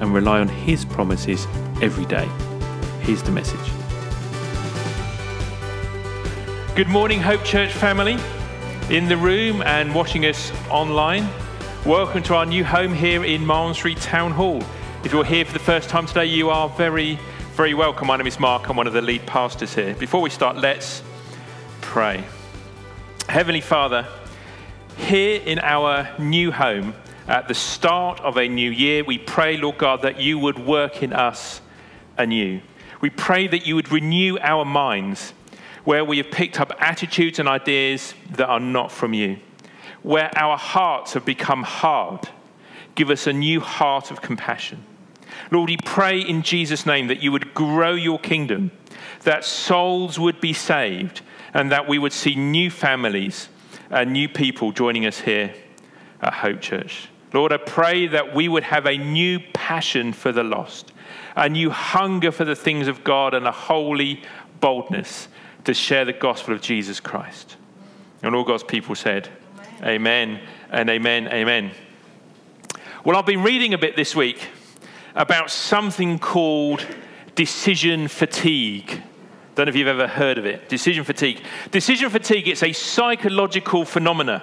and rely on His promises every day. Here's the message. Good morning, Hope Church family, in the room and watching us online. Welcome to our new home here in Malmesbury Town Hall. If you're here for the first time today, you are very, very welcome. My name is Mark, I'm one of the lead pastors here. Before we start, let's pray. Heavenly Father, here in our new home, at the start of a new year, we pray, Lord God, that you would work in us anew. We pray that you would renew our minds where we have picked up attitudes and ideas that are not from you, where our hearts have become hard. Give us a new heart of compassion. Lord, we pray in Jesus' name that you would grow your kingdom, that souls would be saved, and that we would see new families and new people joining us here at Hope Church. Lord, I pray that we would have a new passion for the lost, a new hunger for the things of God, and a holy boldness to share the gospel of Jesus Christ. And all God's people said, Amen, amen and amen, amen. Well, I've been reading a bit this week about something called decision fatigue. Don't know if you've ever heard of it. Decision fatigue. Decision fatigue, it's a psychological phenomena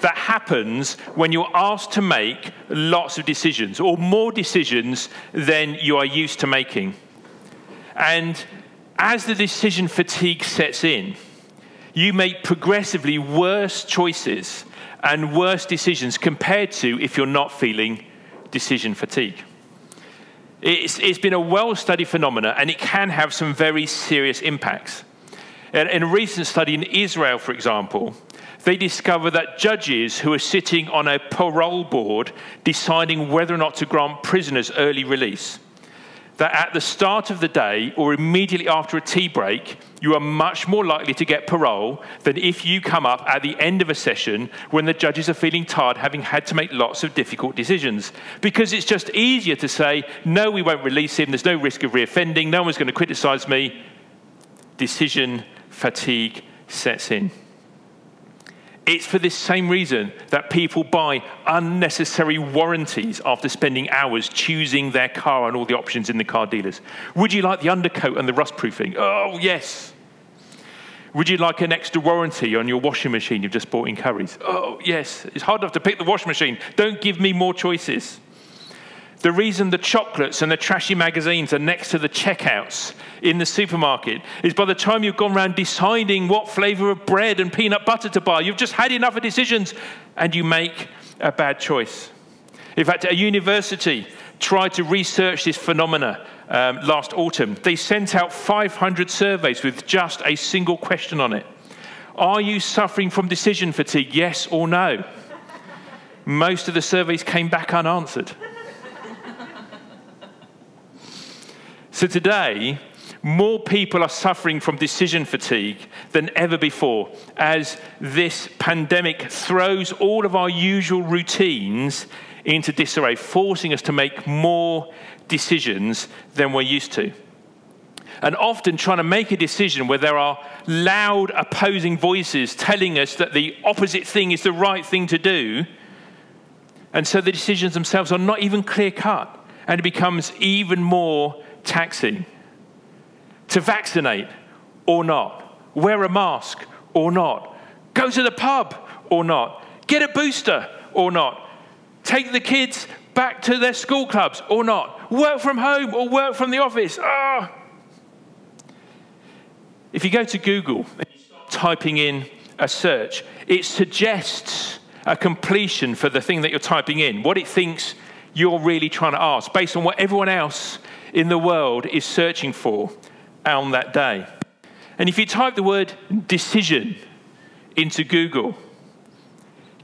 that happens when you're asked to make lots of decisions or more decisions than you are used to making. And as the decision fatigue sets in, you make progressively worse choices and worse decisions compared to if you're not feeling decision fatigue. It's, it's been a well studied phenomenon and it can have some very serious impacts. In a recent study in Israel, for example, they discover that judges who are sitting on a parole board deciding whether or not to grant prisoners early release, that at the start of the day or immediately after a tea break, you are much more likely to get parole than if you come up at the end of a session when the judges are feeling tired, having had to make lots of difficult decisions. Because it's just easier to say, no, we won't release him, there's no risk of reoffending, no one's going to criticize me. Decision fatigue sets in. It's for this same reason that people buy unnecessary warranties after spending hours choosing their car and all the options in the car dealers. Would you like the undercoat and the rust proofing? Oh, yes. Would you like an extra warranty on your washing machine you've just bought in Currys? Oh, yes. It's hard enough to pick the washing machine. Don't give me more choices. The reason the chocolates and the trashy magazines are next to the checkouts in the supermarket is by the time you've gone around deciding what flavor of bread and peanut butter to buy, you've just had enough of decisions and you make a bad choice. In fact, a university tried to research this phenomena um, last autumn. They sent out 500 surveys with just a single question on it Are you suffering from decision fatigue? Yes or no? Most of the surveys came back unanswered. So today, more people are suffering from decision fatigue than ever before as this pandemic throws all of our usual routines into disarray, forcing us to make more decisions than we're used to. And often trying to make a decision where there are loud opposing voices telling us that the opposite thing is the right thing to do. And so the decisions themselves are not even clear cut. And it becomes even more taxi, to vaccinate or not, wear a mask or not, go to the pub or not, get a booster or not, take the kids back to their school clubs or not, work from home or work from the office. Ah. If you go to Google and start typing in a search, it suggests a completion for the thing that you're typing in, what it thinks you're really trying to ask, based on what everyone else in the world is searching for on that day. And if you type the word decision into Google,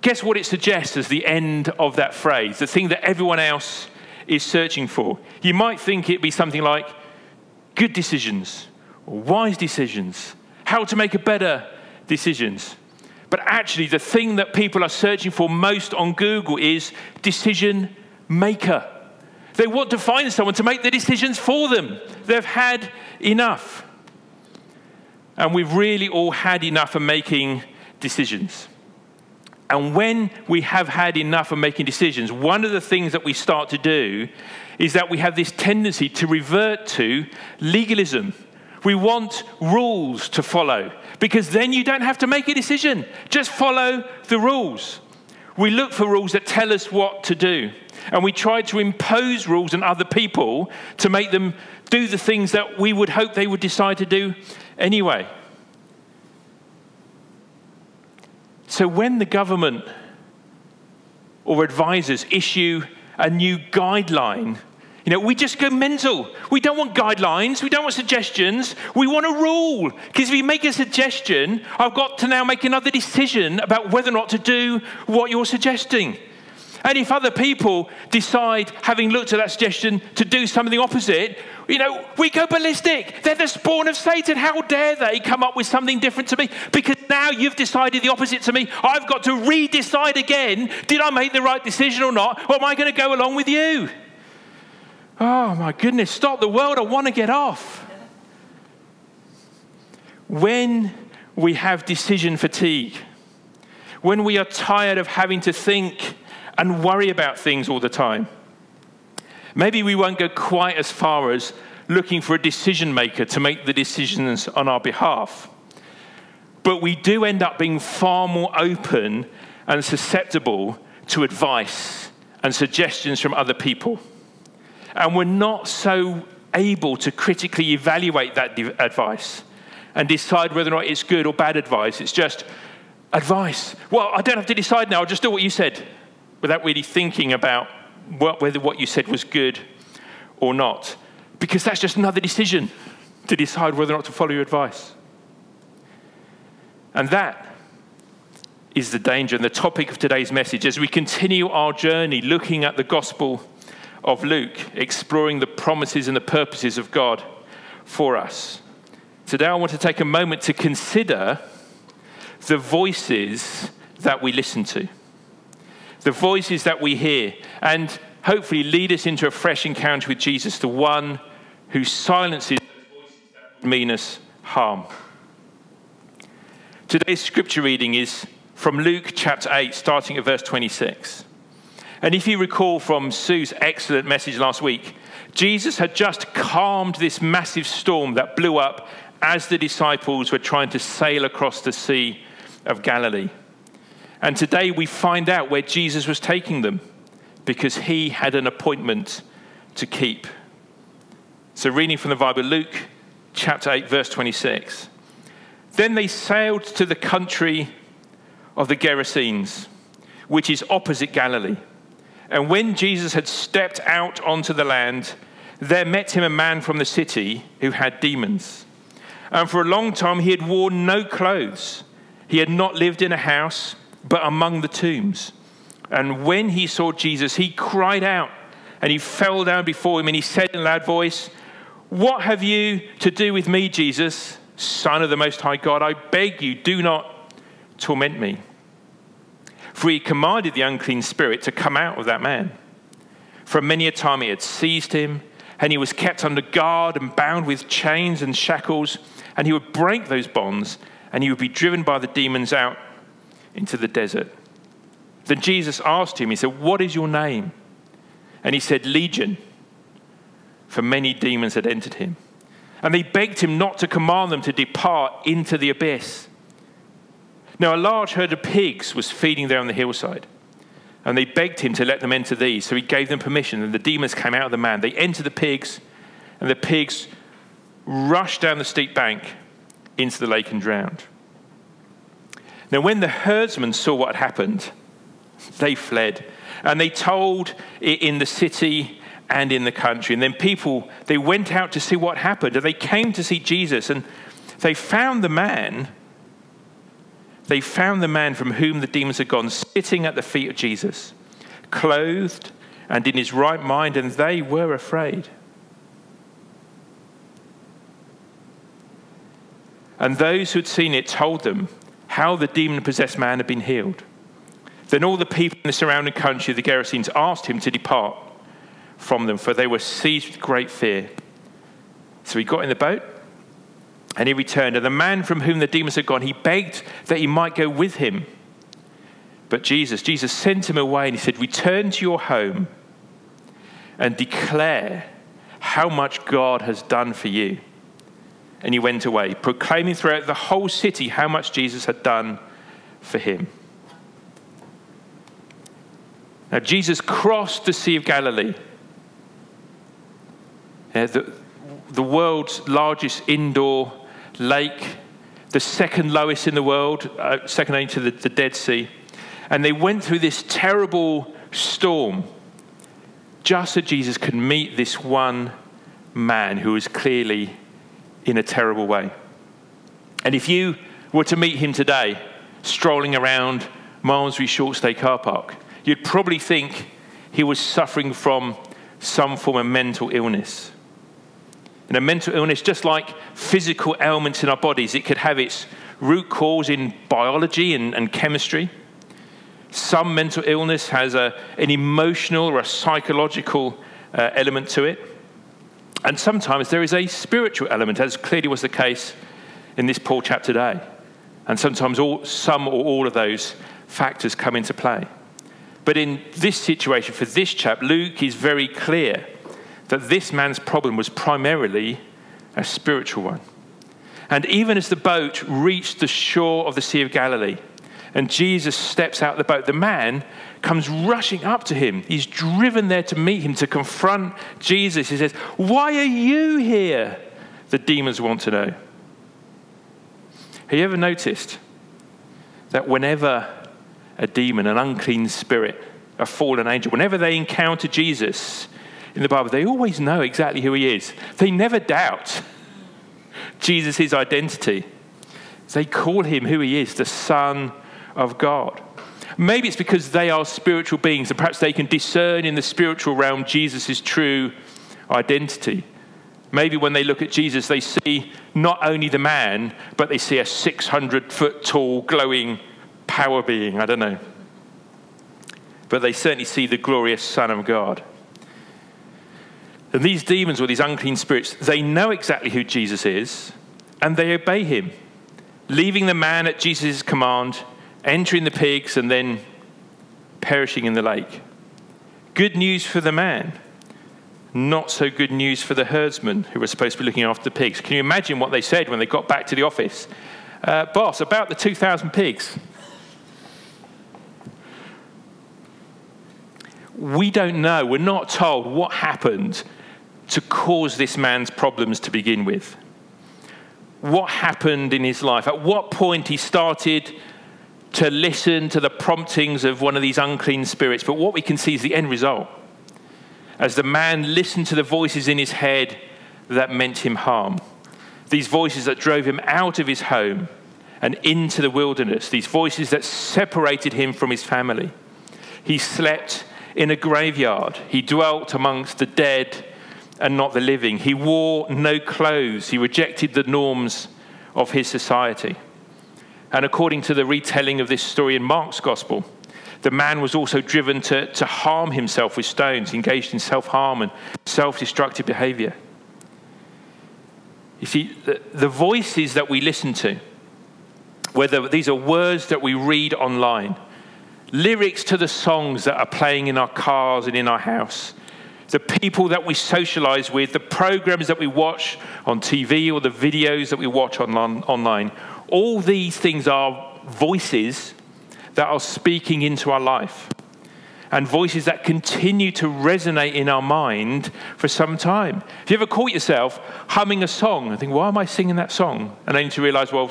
guess what it suggests as the end of that phrase, the thing that everyone else is searching for. You might think it'd be something like good decisions, or wise decisions, how to make a better decisions. But actually, the thing that people are searching for most on Google is decision maker. They want to find someone to make the decisions for them. They've had enough. And we've really all had enough of making decisions. And when we have had enough of making decisions, one of the things that we start to do is that we have this tendency to revert to legalism. We want rules to follow because then you don't have to make a decision. Just follow the rules. We look for rules that tell us what to do. And we try to impose rules on other people to make them do the things that we would hope they would decide to do anyway. So when the government or advisors issue a new guideline, you know, we just go mental. We don't want guidelines. We don't want suggestions. We want a rule. Because if you make a suggestion, I've got to now make another decision about whether or not to do what you're suggesting. And if other people decide, having looked at that suggestion, to do something opposite, you know, we go ballistic. They're the spawn of Satan. How dare they come up with something different to me? Because now you've decided the opposite to me. I've got to re decide again did I make the right decision or not? Or am I going to go along with you? Oh my goodness, stop the world. I want to get off. When we have decision fatigue, when we are tired of having to think and worry about things all the time. Maybe we won't go quite as far as looking for a decision maker to make the decisions on our behalf. But we do end up being far more open and susceptible to advice and suggestions from other people. And we're not so able to critically evaluate that advice and decide whether or not it's good or bad advice. It's just advice. Well, I don't have to decide now, I'll just do what you said without really thinking about what, whether what you said was good or not. Because that's just another decision to decide whether or not to follow your advice. And that is the danger and the topic of today's message as we continue our journey looking at the Gospel of Luke, exploring the promises and the purposes of God for us. Today, I want to take a moment to consider the voices that we listen to the voices that we hear, and hopefully lead us into a fresh encounter with Jesus, the one who silences voices that mean us harm. Today's scripture reading is from Luke chapter 8, starting at verse 26. And if you recall from Sue's excellent message last week, Jesus had just calmed this massive storm that blew up as the disciples were trying to sail across the Sea of Galilee. And today we find out where Jesus was taking them because he had an appointment to keep. So, reading from the Bible, Luke chapter 8, verse 26. Then they sailed to the country of the Gerasenes, which is opposite Galilee. And when Jesus had stepped out onto the land, there met him a man from the city who had demons. And for a long time he had worn no clothes. He had not lived in a house but among the tombs. And when he saw Jesus, he cried out and he fell down before him and he said in a loud voice, What have you to do with me, Jesus, Son of the Most High God? I beg you, do not torment me. For he commanded the unclean spirit to come out of that man. For many a time he had seized him, and he was kept under guard and bound with chains and shackles, and he would break those bonds, and he would be driven by the demons out into the desert. Then Jesus asked him, He said, What is your name? And he said, Legion, for many demons had entered him. And they begged him not to command them to depart into the abyss. Now, a large herd of pigs was feeding there on the hillside. And they begged him to let them enter these. So he gave them permission. And the demons came out of the man. They entered the pigs, and the pigs rushed down the steep bank into the lake and drowned. Now, when the herdsmen saw what had happened, they fled and they told it in the city and in the country. And then people, they went out to see what happened and they came to see Jesus and they found the man. They found the man from whom the demons had gone sitting at the feet of Jesus, clothed and in his right mind, and they were afraid. And those who had seen it told them how the demon possessed man had been healed. Then all the people in the surrounding country of the Gerasenes asked him to depart from them, for they were seized with great fear. So he got in the boat and he returned. And the man from whom the demons had gone, he begged that he might go with him. But Jesus, Jesus sent him away and he said, Return to your home and declare how much God has done for you. And he went away, proclaiming throughout the whole city how much Jesus had done for him. Now, Jesus crossed the Sea of Galilee, uh, the, the world's largest indoor lake, the second lowest in the world, uh, second only to the, the Dead Sea. And they went through this terrible storm just so Jesus could meet this one man who was clearly in a terrible way. And if you were to meet him today, strolling around Malmesbury Short Stay car park, you'd probably think he was suffering from some form of mental illness. And a mental illness, just like physical ailments in our bodies, it could have its root cause in biology and, and chemistry. Some mental illness has a, an emotional or a psychological uh, element to it. And sometimes there is a spiritual element, as clearly was the case in this Paul chapter today. And sometimes all, some or all of those factors come into play. But in this situation, for this chap, Luke is very clear that this man's problem was primarily a spiritual one. And even as the boat reached the shore of the Sea of Galilee, and Jesus steps out of the boat, the man comes rushing up to him. He's driven there to meet him, to confront Jesus. He says, Why are you here? The demons want to know. Have you ever noticed that whenever a demon, an unclean spirit, a fallen angel, whenever they encounter Jesus in the Bible, they always know exactly who he is. They never doubt Jesus' identity. They call him who he is, the Son of God. Maybe it's because they are spiritual beings and perhaps they can discern in the spiritual realm Jesus' true identity. Maybe when they look at Jesus, they see not only the man, but they see a 600 foot tall, glowing power being. I don't know but they certainly see the glorious Son of God. And these demons or these unclean spirits, they know exactly who Jesus is and they obey him, leaving the man at Jesus' command, entering the pigs, and then perishing in the lake. Good news for the man, not so good news for the herdsmen who were supposed to be looking after the pigs. Can you imagine what they said when they got back to the office? Uh, boss, about the 2,000 pigs. we don't know, we're not told what happened to cause this man's problems to begin with. What happened in his life? At what point he started to listen to the promptings of one of these unclean spirits? But what we can see is the end result. As the man listened to the voices in his head that meant him harm, these voices that drove him out of his home and into the wilderness, these voices that separated him from his family. He slept in a graveyard. He dwelt amongst the dead and not the living. He wore no clothes. He rejected the norms of his society. And according to the retelling of this story in Mark's gospel, the man was also driven to, to harm himself with stones, engaged in self harm and self destructive behavior. You see, the, the voices that we listen to, whether these are words that we read online, lyrics to the songs that are playing in our cars and in our house, the people that we socialize with, the programs that we watch on TV or the videos that we watch on, online. All these things are voices that are speaking into our life and voices that continue to resonate in our mind for some time. Have you ever caught yourself humming a song and think, why am I singing that song? And only to realize, well,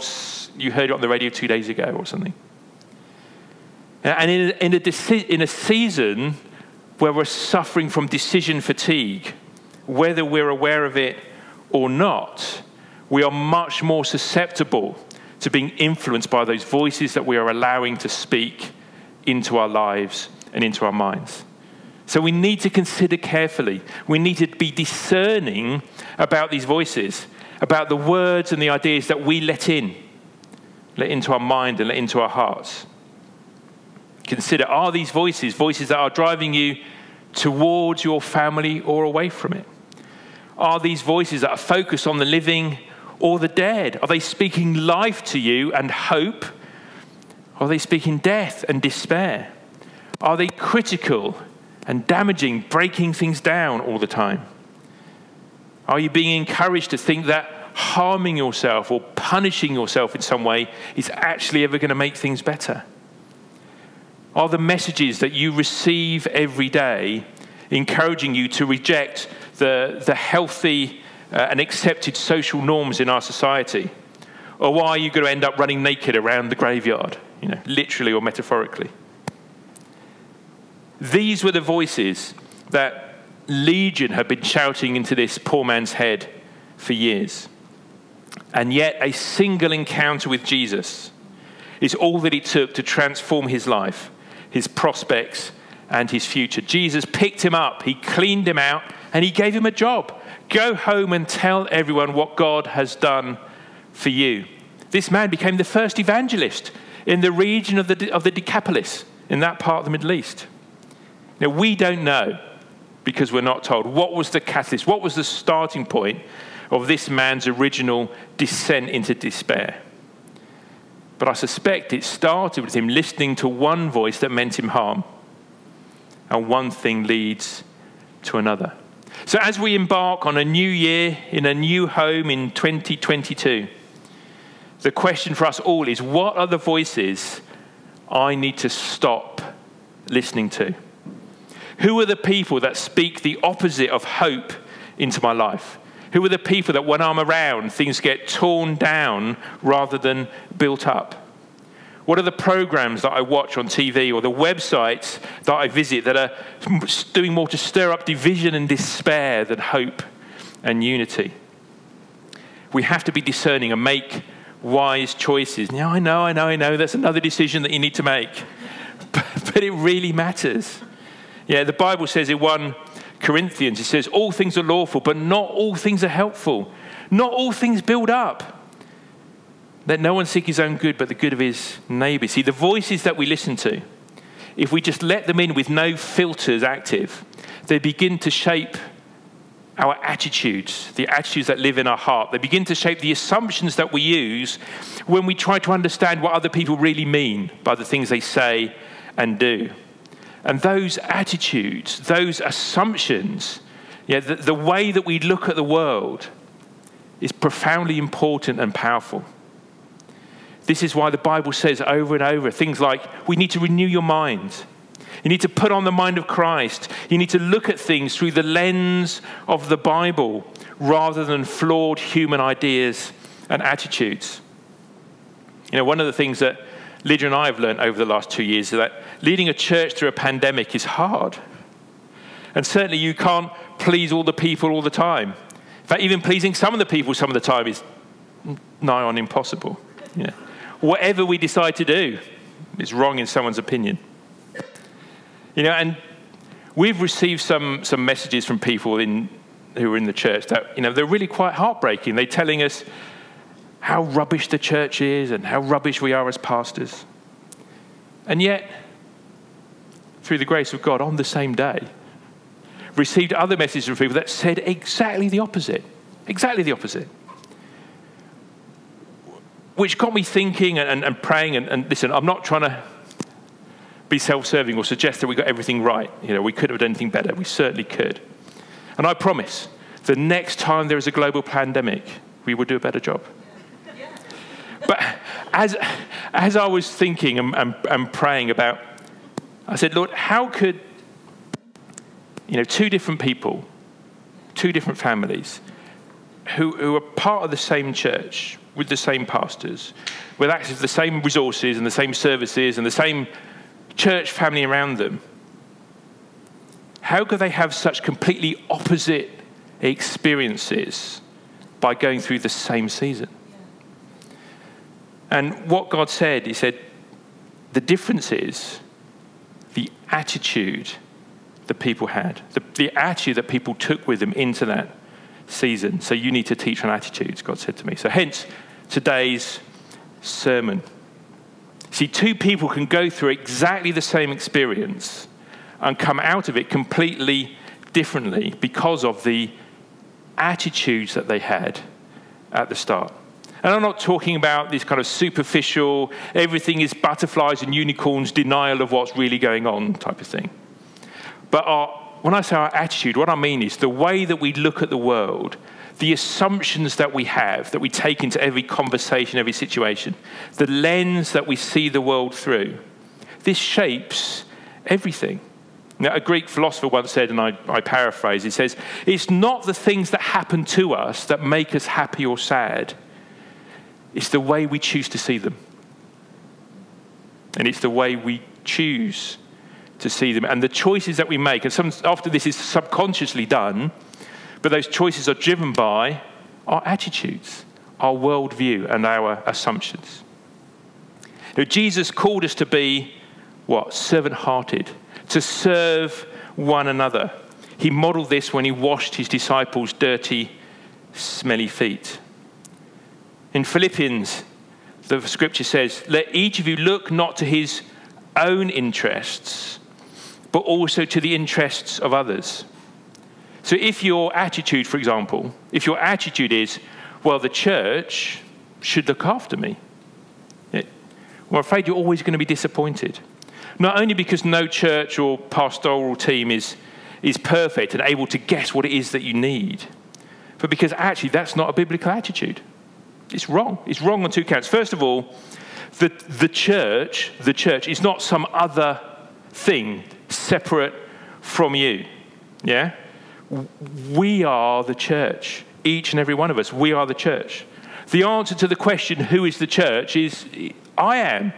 you heard it on the radio two days ago or something. And in in a, in a season where we're suffering from decision fatigue, whether we're aware of it or not, we are much more susceptible to being influenced by those voices that we are allowing to speak into our lives and into our minds. So we need to consider carefully. We need to be discerning about these voices, about the words and the ideas that we let in, let into our mind and let into our hearts. Consider are these voices voices that are driving you towards your family or away from it? Are these voices that are focused on the living or the dead? Are they speaking life to you and hope? Are they speaking death and despair? Are they critical and damaging, breaking things down all the time? Are you being encouraged to think that harming yourself or punishing yourself in some way is actually ever going to make things better? Are the messages that you receive every day encouraging you to reject the, the healthy uh, and accepted social norms in our society? Or why are you going to end up running naked around the graveyard, you know, literally or metaphorically? These were the voices that Legion had been shouting into this poor man's head for years. And yet, a single encounter with Jesus is all that it took to transform his life, his prospects, and his future. Jesus picked him up, he cleaned him out, and he gave him a job. Go home and tell everyone what God has done for you. This man became the first evangelist in the region of the, of the Decapolis, in that part of the Middle East. Now, we don't know, because we're not told, what was the catalyst, what was the starting point of this man's original descent into despair. But I suspect it started with him listening to one voice that meant him harm, and one thing leads to another. So, as we embark on a new year in a new home in 2022, the question for us all is what are the voices I need to stop listening to? Who are the people that speak the opposite of hope into my life? Who are the people that when I'm around, things get torn down rather than built up? What are the programs that I watch on TV or the websites that I visit that are doing more to stir up division and despair than hope and unity? We have to be discerning and make wise choices. Now, I know, I know, I know, that's another decision that you need to make. But, it really matters. Yeah, the Bible says in 1 Corinthians, it says, All things are lawful, but not all things are helpful. Not all things build up. Let no one seek his own good, but the good of his neighbor. See, the voices that we listen to, if we just let them in with no filters active, they begin to shape our attitudes, the attitudes that live in our heart. They begin to shape the assumptions that we use when we try to understand what other people really mean by the things they say and do. And those attitudes, those assumptions, yeah, the, the way that we look at the world is profoundly important and powerful. This is why the Bible says over and over things like we need to renew your mind. You need to put on the mind of Christ. You need to look at things through the lens of the Bible rather than flawed human ideas and attitudes. You know, one of the things that Lydia and I have learned over the last two years that leading a church through a pandemic is hard. And certainly you can't please all the people all the time. In fact, even pleasing some of the people some of the time is nigh on impossible. Yeah. Whatever we decide to do is wrong in someone's opinion. You know, and we've received some, some messages from people in, who are in the church that, you know, they're really quite heartbreaking. They're telling us, how rubbish the church is and how rubbish we are as pastors. And yet, through the grace of God, on the same day, received other messages from people that said exactly the opposite. Exactly the opposite. Which got me thinking and, and, and praying. And, and listen, I'm not trying to be self serving or suggest that we got everything right. You know, we could have done anything better. We certainly could. And I promise, the next time there is a global pandemic, we will do a better job. But as, as I was thinking and, and, and praying about, I said, Lord, how could, you know, two different people, two different families, who, who are part of the same church, with the same pastors, with access to the same resources and the same services and the same church family around them, how could they have such completely opposite experiences by going through the same season? And what God said, He said, the difference is the attitude the people had, the, the attitude that people took with them into that season. So you need to teach on attitudes, God said to me. So, hence today's sermon. See, two people can go through exactly the same experience and come out of it completely differently because of the attitudes that they had at the start. And I'm not talking about this kind of superficial, everything is butterflies and unicorns, denial of what's really going on type of thing. But our, when I say our attitude, what I mean is the way that we look at the world, the assumptions that we have, that we take into every conversation, every situation, the lens that we see the world through, this shapes everything. Now, a Greek philosopher once said, and I, I, paraphrase, he says, It's not the things that happen to us that make us happy or sad, it's the way we choose to see them. And it's the way we choose to see them. And the choices that we make, and some, often this is subconsciously done, but those choices are driven by our attitudes, our worldview, and our assumptions. Now, Jesus called us to be what? Servant hearted to serve one another. He modeled this when he washed his disciples' dirty, smelly feet. In Philippians, the scripture says, Let each of you look not to his own interests, but also to the interests of others. So, if your attitude, for example, if your attitude is, well, the church should look after me, well, I'm afraid you're always going to be disappointed. Not only because no church or pastoral team is, is perfect and able to guess what it is that you need, but because actually that's not a biblical attitude. It's wrong. It's wrong on two counts. First of all, the, the church, the church is not some other thing separate from you. Yeah? We are the church. Each and every one of us. We are the church. The answer to the question, who is the church, is I am.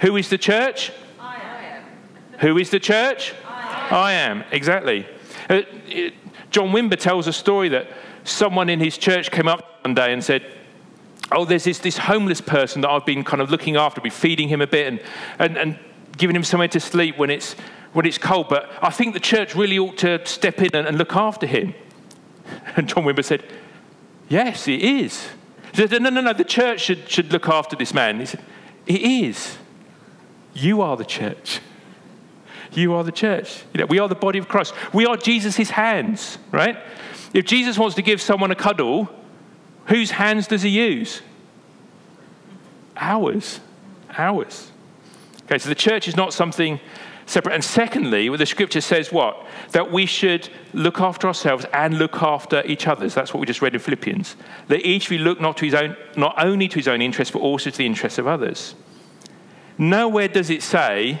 Who is the church? I am. Who is the church? I am. I am. exactly. Uh, John Wimber tells a story that someone in his church came up one day and said, Oh, there's this, this homeless person that I've been kind of looking after, be feeding him a bit and, and, and giving him somewhere to sleep when it's, when it's cold, but I think the church really ought to step in and, and look after him. And John Wimber said, Yes, it is. He said, No, no, no, the church should, should look after this man. He said, It is. You are the church. You are the church. You know, we are the body of Christ. We are Jesus' hands, right? If Jesus wants to give someone a cuddle, whose hands does he use? Ours. Ours. Okay, so the church is not something separate. And secondly, the scripture says what? That we should look after ourselves and look after each other's. That's what we just read in Philippians. That each of you look not to his own, not only to his own interests, but also to the interests of others. Nowhere does it say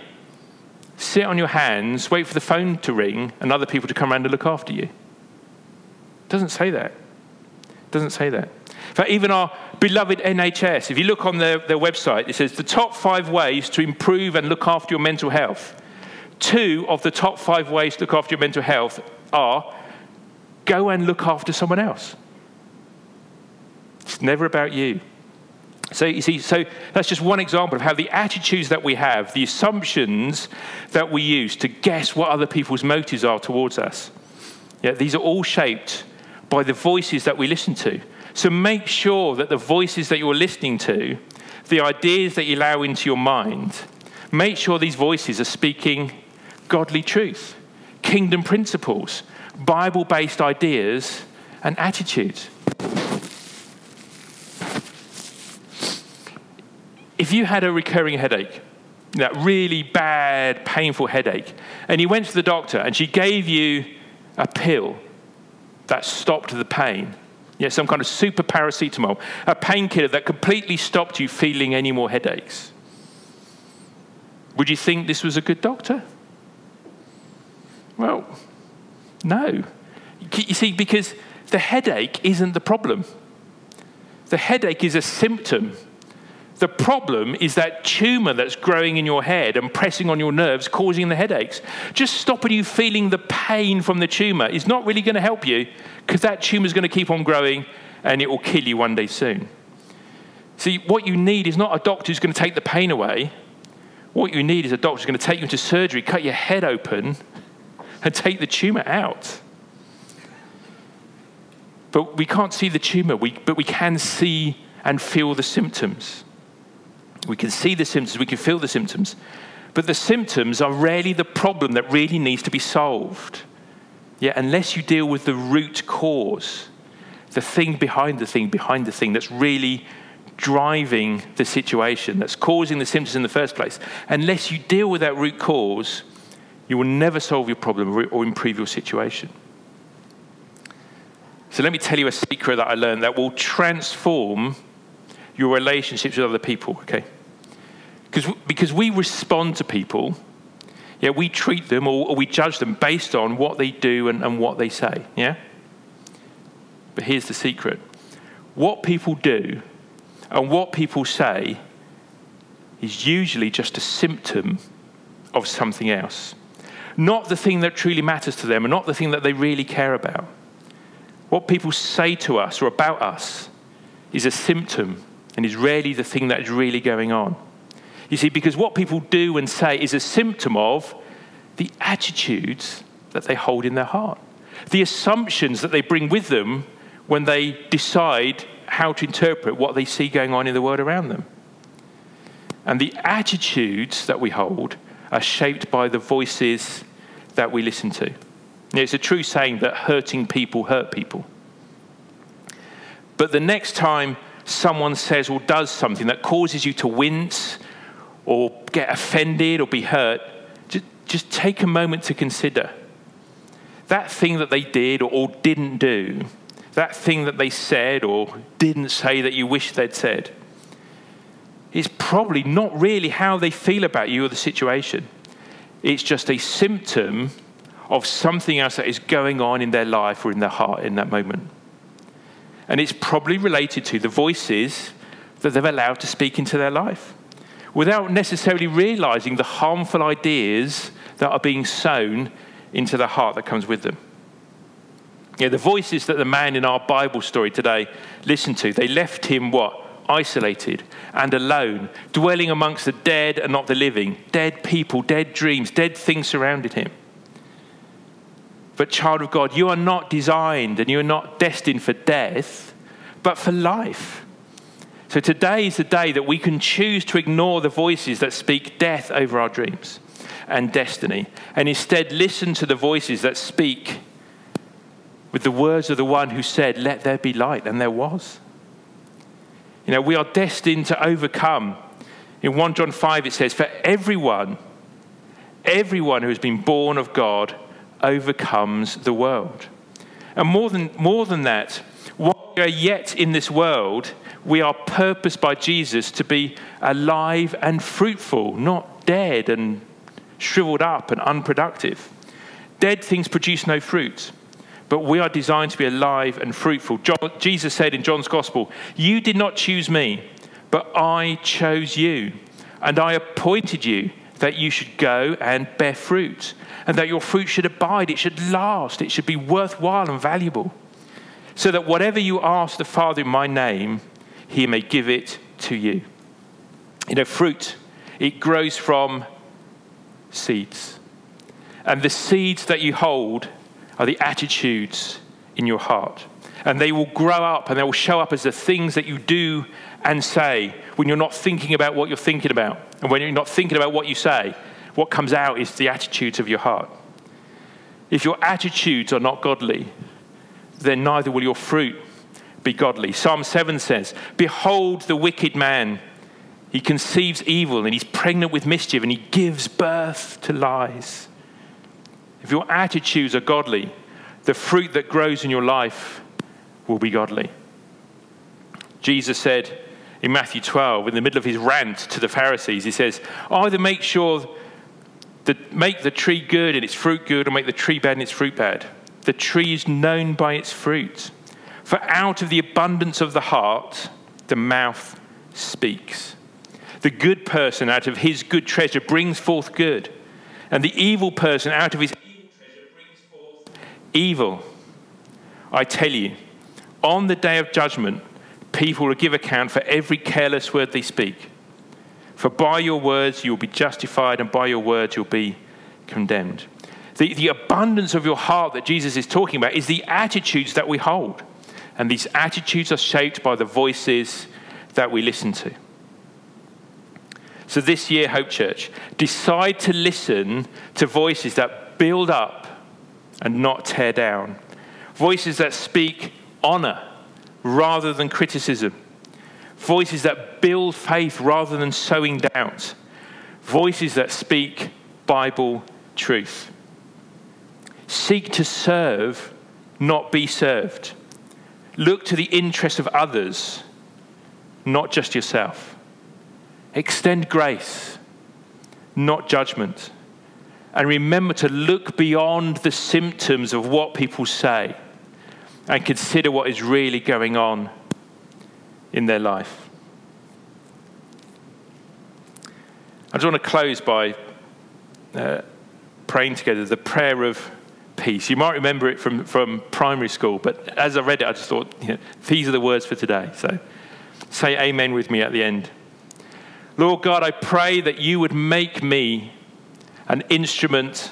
sit on your hands, wait for the phone to ring, and other people to come around and look after you. It doesn't say that. It doesn't say that. In fact, even our beloved NHS, if you look on their, their website, it says the top five ways to improve and look after your mental health. Two of the top five ways to look after your mental health are go and look after someone else. It's never about you. So you see, so that's just one example of how the attitudes that we have, the assumptions that we use to guess what other people's motives are towards us. Yeah, these are all shaped by the voices that we listen to. So make sure that the voices that you're listening to, the ideas that you allow into your mind, make sure these voices are speaking godly truth, kingdom principles, Bible based ideas and attitudes. if you had a recurring headache, that really bad, painful headache, and you went to the doctor and she gave you a pill that stopped the pain, yeah, some kind of super paracetamol, a painkiller that completely stopped you feeling any more headaches, would you think this was a good doctor? Well, no. You see, because the headache isn't the problem. The headache is a symptom the problem is that tumor that's growing in your head and pressing on your nerves, causing the headaches. Just stopping you feeling the pain from the tumor is not really going to help you because that tumor is going to keep on growing and it will kill you one day soon. See, what you need is not a doctor who's going to take the pain away. What you need is a doctor who's going to take you into surgery, cut your head open, and take the tumor out. But we can't see the tumor, we, but we can see and feel the symptoms. We can see the symptoms, we can feel the symptoms. But the symptoms are rarely the problem that really needs to be solved. Yeah, unless you deal with the root cause, the thing behind the thing behind the thing that's really driving the situation, that's causing the symptoms in the first place. Unless you deal with that root cause, you will never solve your problem or improve your situation. So let me tell you a secret that I learned that will transform your relationships with other people, okay? Because, because we respond to people, yeah, we treat them or, or we judge them based on what they do and, and what they say, yeah? But here's the secret what people do and what people say is usually just a symptom of something else. Not the thing that truly matters to them and not the thing that they really care about. What people say to us or about us is a symptom and is rarely the thing that is really going on. You see, because what people do and say is a symptom of the attitudes that they hold in their heart, the assumptions that they bring with them when they decide how to interpret what they see going on in the world around them. And the attitudes that we hold are shaped by the voices that we listen to. Now, It's a true saying that hurting people hurt people. But the next time someone says or does something that causes you to wince or get offended or be hurt, just, just take a moment to consider that thing that they did or, or didn't do, that thing that they said or didn't say that you wish they'd said, is probably not really how they feel about you or the situation. It's just a symptom of something else that is going on in their life or in their heart in that moment. And it's probably related to the voices that they've allowed to speak into their life without necessarily realizing the harmful ideas that are being sown into the heart that comes with them. Yeah, the voices that the man in our Bible story today listened to, they left him what? Isolated and alone, dwelling amongst the dead and not the living, dead people, dead dreams, dead things surrounded him. But, child of God, you are not designed and you are not destined for death, but for life. So, today is the day that we can choose to ignore the voices that speak death over our dreams and destiny, and instead listen to the voices that speak with the words of the one who said, Let there be light, and there was. You know, we are destined to overcome. In 1 John 5, it says, For everyone, everyone who has been born of God overcomes the world. And more than, more than that, while we are yet in this world, we are purposed by Jesus to be alive and fruitful, not dead and shriveled up and unproductive. Dead things produce no fruit, but we are designed to be alive and fruitful. John, Jesus said in John's Gospel, You did not choose me, but I chose you, and I appointed you that you should go and bear fruit and that your fruit should abide, it should last, it should be worthwhile and valuable. So that whatever you ask the Father in my name, he may give it to you. You know, fruit, it grows from seeds. And the seeds that you hold are the attitudes in your heart. And they will grow up and they will show up as the things that you do and say when you're not thinking about what you're thinking about. And when you're not thinking about what you say, what comes out is the attitudes of your heart. If your attitudes are not godly, then neither will your fruit be godly. Psalm 7 says, Behold the wicked man. He conceives evil and he's pregnant with mischief and he gives birth to lies. If your attitudes are godly, the fruit that grows in your life will be godly. Jesus said in Matthew 12, in the middle of his rant to the Pharisees, he says, Either make sure that make the tree good and its fruit good, or make the tree bad and its fruit bad. The tree is known by its fruit. For out of the abundance of the heart, the mouth speaks. The good person out of his good treasure brings forth good, and the evil person out of his evil treasure brings forth evil. I tell you, on the day of judgment, people will give account for every careless word they speak. For by your words you'll be justified, and by your words you'll be condemned. The, the abundance of your heart that Jesus is talking about is the attitudes that we hold. And these attitudes are shaped by the voices that we listen to. So, this year, Hope Church, decide to listen to voices that build up and not tear down, voices that speak honor rather than criticism, voices that build faith rather than sowing doubt, voices that speak Bible truth. Seek to serve, not be served. Look to the interests of others, not just yourself. Extend grace, not judgment. And remember to look beyond the symptoms of what people say and consider what is really going on in their life. I just want to close by uh, praying together the prayer of peace. You might remember it from, from primary school, but as I read it, I just thought, you know, these are the words for today. So say amen with me at the end. Lord God, I pray that you would make me an instrument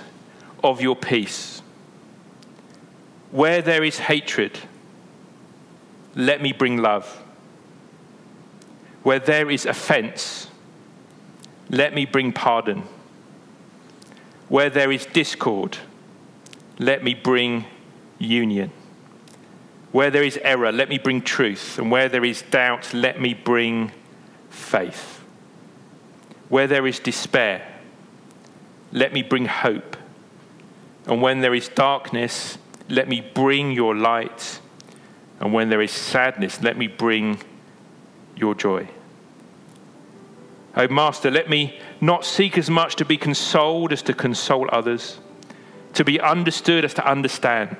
of your peace. Where there is hatred, let me bring love. Where there is offense, let me bring pardon. Where there is discord, let me bring union. Where there is error, let me bring truth. And where there is doubt, let me bring faith. Where there is despair, let me bring hope. And when there is darkness, let me bring your light. And when there is sadness, let me bring your joy. Oh, Master, let me not seek as much to be consoled as to console others, to be understood as to understand,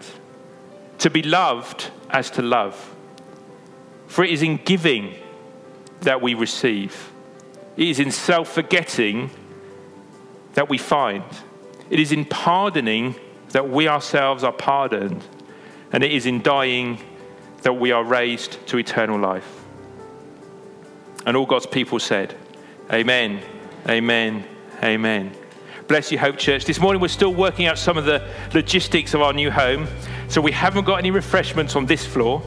to be loved as to love. For it is in giving that we receive, it is in self forgetting that we find, it is in pardoning that we ourselves are pardoned, and it is in dying that we are raised to eternal life. And all God's people said, Amen, Amen, Amen. Bless you, Hope Church. This morning we're still working out some of the logistics of our new home. So we haven't got any refreshments on this floor.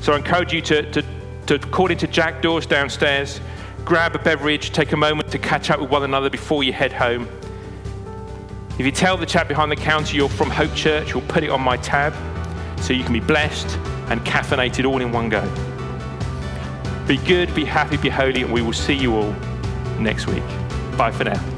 So I encourage you to, to, to call into Jack Doors downstairs, grab a beverage, take a moment to catch up with one another before you head home. If you tell the chap behind the counter you're from Hope Church, we'll put it on my tab so you can be blessed and caffeinated all in one go. Be good, be happy, be holy, and we will see you all next week. Bye for now.